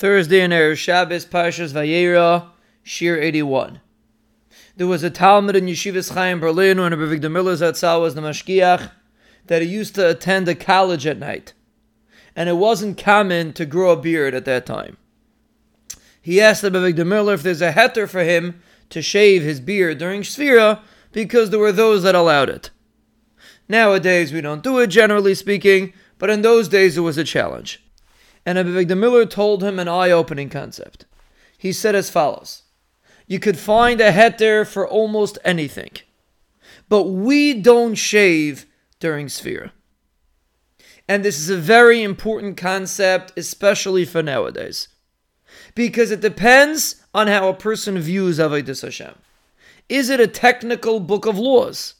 Thursday in Erev Shabbos, Parshas Vayera, Shiur 81. There was a talmid in Yeshivas Chaim Berlin when Rav Avigdor Miller Zatzal was the Mashgiach that he used to attend a college at night. And it wasn't common to grow a beard at that time. He asked Rav Avigdor Miller if there's a heter for him to shave his beard during Sefira because there were those that allowed it. Nowadays we don't do it generally speaking, but in those days it was a challenge and Rav Avigdor Miller told him an eye-opening concept. He said as follows: You could find a heter for almost anything, but we don't shave during Sefira. And this is a very important concept, especially for nowadays, because it depends on how a person views Avodah Hashem. Is it a technical book of laws?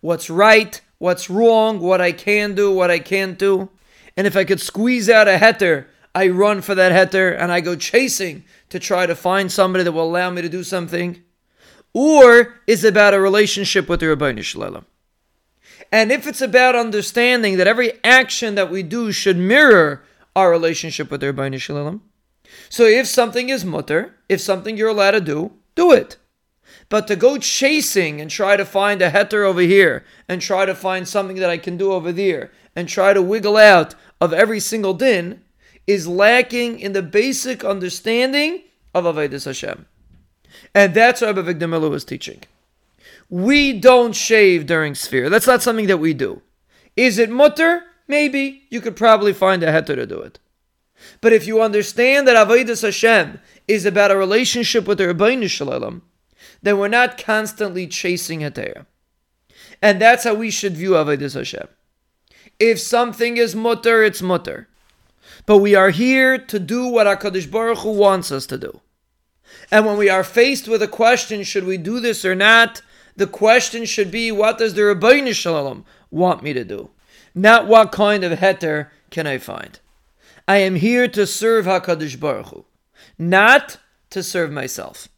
What's right? What's wrong? What I can do? What I can't do? And if I could squeeze out a heter, I run for that heter and I go chasing to try to find somebody that will allow me to do something? Or is it about a relationship with the Ribono Shel Olam? And if it's about understanding that every action that we do should mirror our relationship with the Ribono Shel Olam, so if something is mutter, if something you're allowed to do, do it. But to go chasing and try to find a heter over here and try to find something that I can do over there and try to wiggle out of every single din is lacking in the basic understanding of Avodah Hashem. And that's what Rav Avigdor Miller was teaching. We don't shave during Sefira. That's not something that we do. Is it mutter? Maybe. You could probably find a heter to do it. But if you understand that Avodah Hashem is about a relationship with the Ribono Shel Olam, then we're not constantly chasing heter. And that's how we should view Avodah Hashem. If something is mutter, it's mutter. But we are here to do what HaKadosh Baruch Hu wants us to do. And when we are faced with a question, should we do this or not? The question should be, what does the Ribono Shel Olam want me to do? Not what kind of heter can I find. I am here to serve HaKadosh Baruch Hu, not to serve myself.